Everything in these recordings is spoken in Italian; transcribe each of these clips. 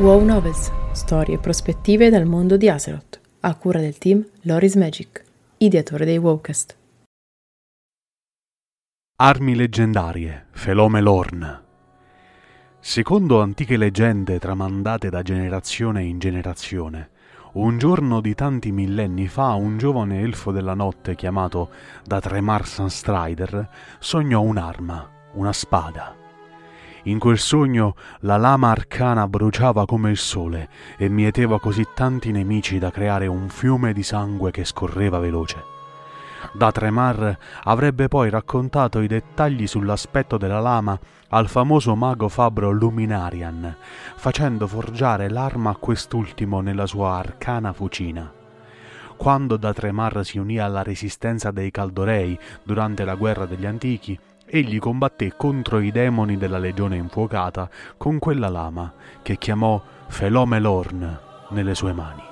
WoW Novels, storie e prospettive dal mondo di Azeroth, a cura del team Loris Magic, ideatore dei Wowcast. Armi leggendarie, Felome Lorn. Secondo antiche leggende tramandate da generazione in generazione, un giorno di tanti millenni fa un giovane elfo della notte chiamato da Tremar Sunstrider sognò un'arma, una spada. In quel sogno la lama arcana bruciava come il sole e mieteva così tanti nemici da creare un fiume di sangue che scorreva veloce. Da Tremar avrebbe poi raccontato i dettagli sull'aspetto della lama al famoso mago fabbro Luminarian, facendo forgiare l'arma a quest'ultimo nella sua arcana fucina. Quando da Tremar si unì alla resistenza dei Caldorei durante la guerra degli antichi, egli combatté contro i demoni della legione infuocata con quella lama che chiamò Felome Lorn nelle sue mani.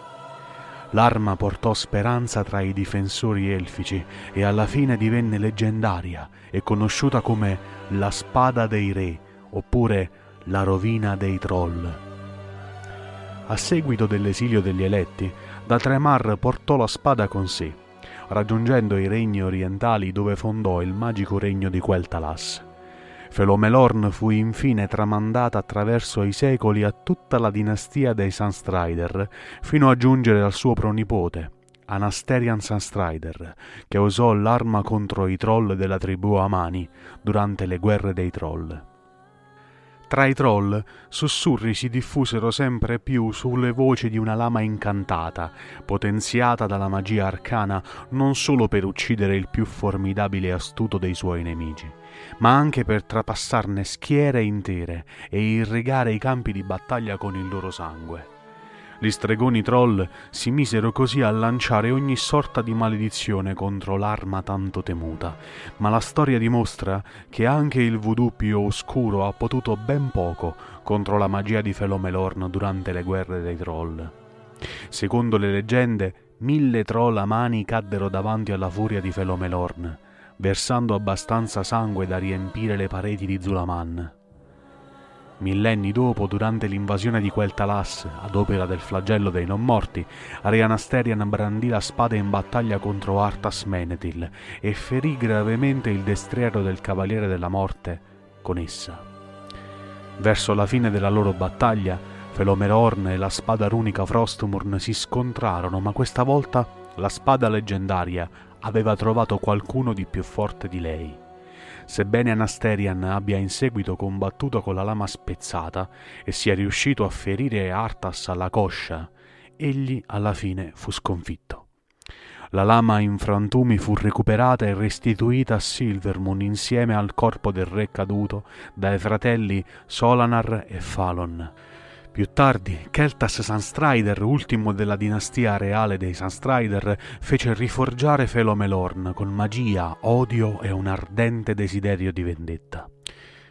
L'arma portò speranza tra i difensori elfici e alla fine divenne leggendaria e conosciuta come la spada dei re oppure la rovina dei troll. A seguito dell'esilio degli eletti, da Tremar portò la spada con sé, raggiungendo i regni orientali dove fondò il magico regno di Queltalas. Felomelorn fu infine tramandata attraverso i secoli a tutta la dinastia dei Sunstrider, fino a giungere al suo pronipote, Anasterian Sunstrider, che usò l'arma contro i troll della tribù Amani durante le guerre dei troll. Tra i troll, sussurri si diffusero sempre più sulle voci di una lama incantata, potenziata dalla magia arcana non solo per uccidere il più formidabile e astuto dei suoi nemici, ma anche per trapassarne schiere intere e irrigare i campi di battaglia con il loro sangue. Gli stregoni troll si misero così a lanciare ogni sorta di maledizione contro l'arma tanto temuta, ma la storia dimostra che anche il voodoo più oscuro ha potuto ben poco contro la magia di Felomelorn durante le guerre dei troll. Secondo le leggende, mille troll amani caddero davanti alla furia di Felomelorn, versando abbastanza sangue da riempire le pareti di Zulaman. Millenni dopo, durante l'invasione di Quel'Thalas, ad opera del flagello dei non morti, Arianasterian brandì la spada in battaglia contro Arthas Menethil e ferì gravemente il destriero del Cavaliere della Morte con essa. Verso la fine della loro battaglia, Felomerorn e la spada runica Frostmurn si scontrarono, ma questa volta la spada leggendaria aveva trovato qualcuno di più forte di lei. Sebbene Anasterian abbia in seguito combattuto con la lama spezzata e sia riuscito a ferire Arthas alla coscia, egli alla fine fu sconfitto. La lama in frantumi fu recuperata e restituita a Silvermoon insieme al corpo del re caduto dai fratelli Solanar e Falon. Più tardi, Keltas Sunstrider, ultimo della dinastia reale dei Sunstrider, fece riforgiare Felomelorn con magia, odio e un ardente desiderio di vendetta.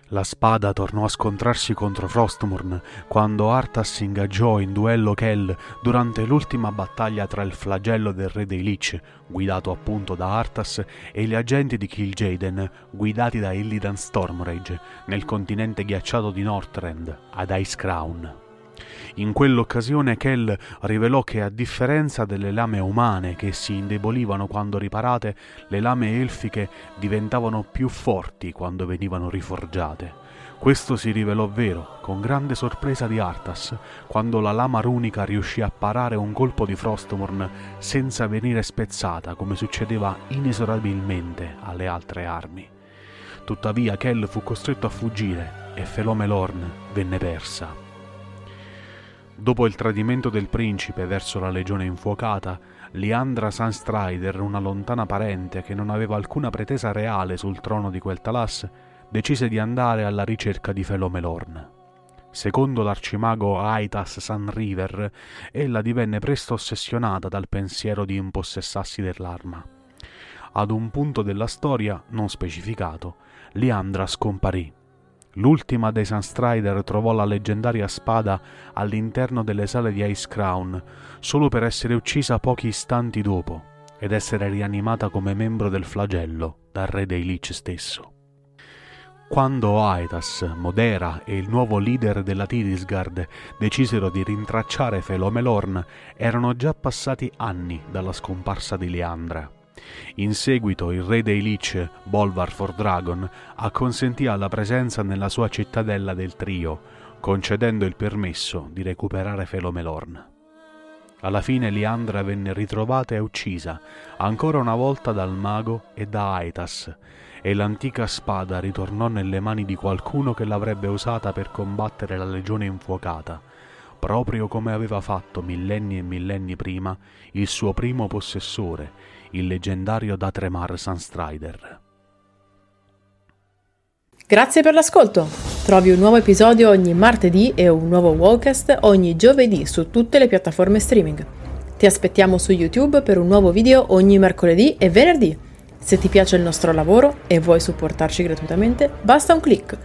La spada tornò a scontrarsi contro Frostmourne quando Arthas ingaggiò in duello Kell durante l'ultima battaglia tra il flagello del re dei Lich, guidato appunto da Arthas, e gli agenti di Kil'jaeden, guidati da Illidan Stormrage, nel continente ghiacciato di Northrend, ad Ice Crown. In quell'occasione Kell rivelò che a differenza delle lame umane che si indebolivano quando riparate, le lame elfiche diventavano più forti quando venivano riforgiate. Questo si rivelò vero, con grande sorpresa di Arthas, quando la lama runica riuscì a parare un colpo di Frostmourne senza venire spezzata come succedeva inesorabilmente alle altre armi. Tuttavia Kell fu costretto a fuggire e Felome Lorn venne persa. Dopo il tradimento del principe verso la legione infuocata, Liandra Sunstrider, una lontana parente che non aveva alcuna pretesa reale sul trono di quel Talas, decise di andare alla ricerca di Felomelorn. Secondo l'arcimago Aitas Sunriver, ella divenne presto ossessionata dal pensiero di impossessarsi dell'arma. Ad un punto della storia, non specificato, Liandra scomparì L'ultima dei Sunstrider trovò la leggendaria spada all'interno delle sale di Ice Crown, solo per essere uccisa pochi istanti dopo ed essere rianimata come membro del flagello dal re dei Lich stesso. Quando Aetas, Modera e il nuovo leader della Tirisgard decisero di rintracciare Felomelorn, erano già passati anni dalla scomparsa di Leandra. In seguito il re dei Lich, Bolvar for Dragon, acconsentì alla presenza nella sua cittadella del trio, concedendo il permesso di recuperare Felomelorn. Alla fine Liandra venne ritrovata e uccisa, ancora una volta dal mago e da Aetas, e l'antica spada ritornò nelle mani di qualcuno che l'avrebbe usata per combattere la legione infuocata, proprio come aveva fatto millenni e millenni prima il suo primo possessore, il leggendario Datremar Sunstrider. Grazie per l'ascolto! Trovi un nuovo episodio ogni martedì e un nuovo Wallcast ogni giovedì su tutte le piattaforme streaming. Ti aspettiamo su YouTube per un nuovo video ogni mercoledì e venerdì. Se ti piace il nostro lavoro e vuoi supportarci gratuitamente, basta un clic.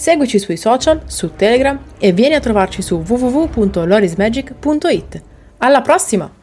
Seguici sui social, su Telegram e vieni a trovarci su www.lorismagic.it. Alla prossima!